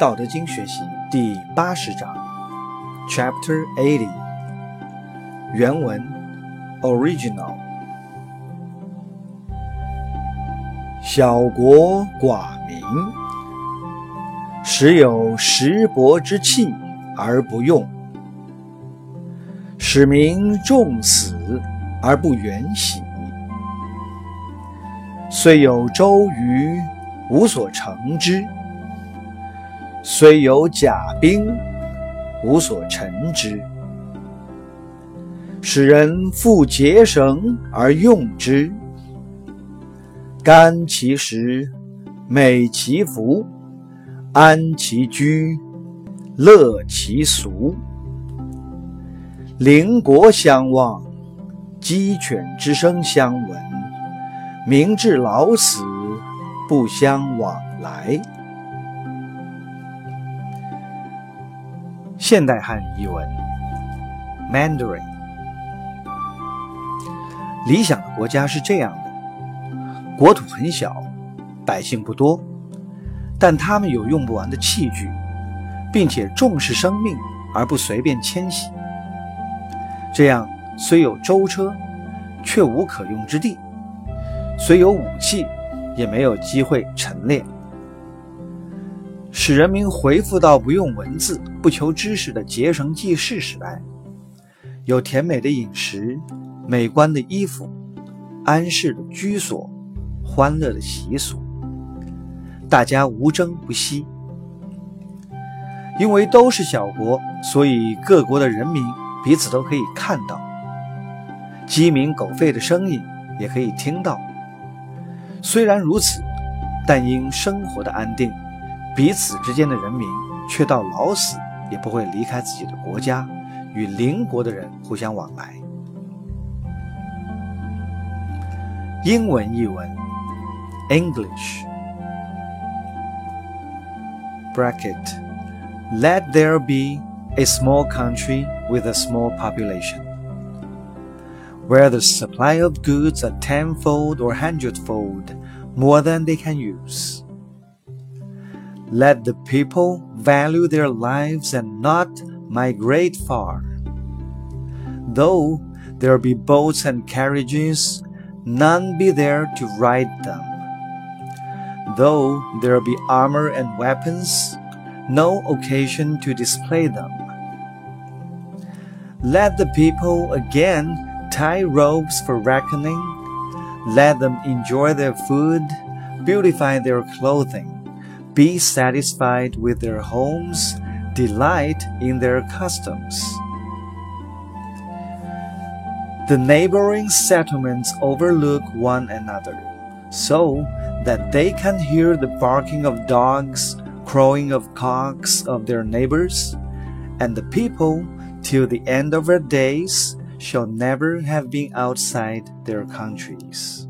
道德经学习第八十章，Chapter Eighty，原文，Original。小国寡民，时有石帛之器而不用，使民重死而不远徙。虽有周瑜，无所成之。虽有甲兵，无所陈之。使人复结绳而用之，甘其食，美其服，安其居，乐其俗。邻国相望，鸡犬之声相闻，民至老死不相往来。现代汉语译文：Mandarin。理想的国家是这样的：国土很小，百姓不多，但他们有用不完的器具，并且重视生命而不随便迁徙。这样，虽有舟车，却无可用之地；虽有武器，也没有机会陈列。使人民回复到不用文字、不求知识的结绳记事时代，有甜美的饮食、美观的衣服、安适的居所、欢乐的习俗，大家无争不息。因为都是小国，所以各国的人民彼此都可以看到，鸡鸣狗吠的声音也可以听到。虽然如此，但因生活的安定。彼此之间的人民却到老死也不会离开自己的国家，与邻国的人互相往来。英文译文：English bracket Let there be a small country with a small population, where the supply of goods are tenfold or hundredfold more than they can use. Let the people value their lives and not migrate far. Though there be boats and carriages, none be there to ride them. Though there be armor and weapons, no occasion to display them. Let the people again tie ropes for reckoning. Let them enjoy their food, beautify their clothing be satisfied with their homes, delight in their customs. The neighboring settlements overlook one another, so that they can hear the barking of dogs, crowing of cocks of their neighbors, and the people, till the end of their days, shall never have been outside their countries.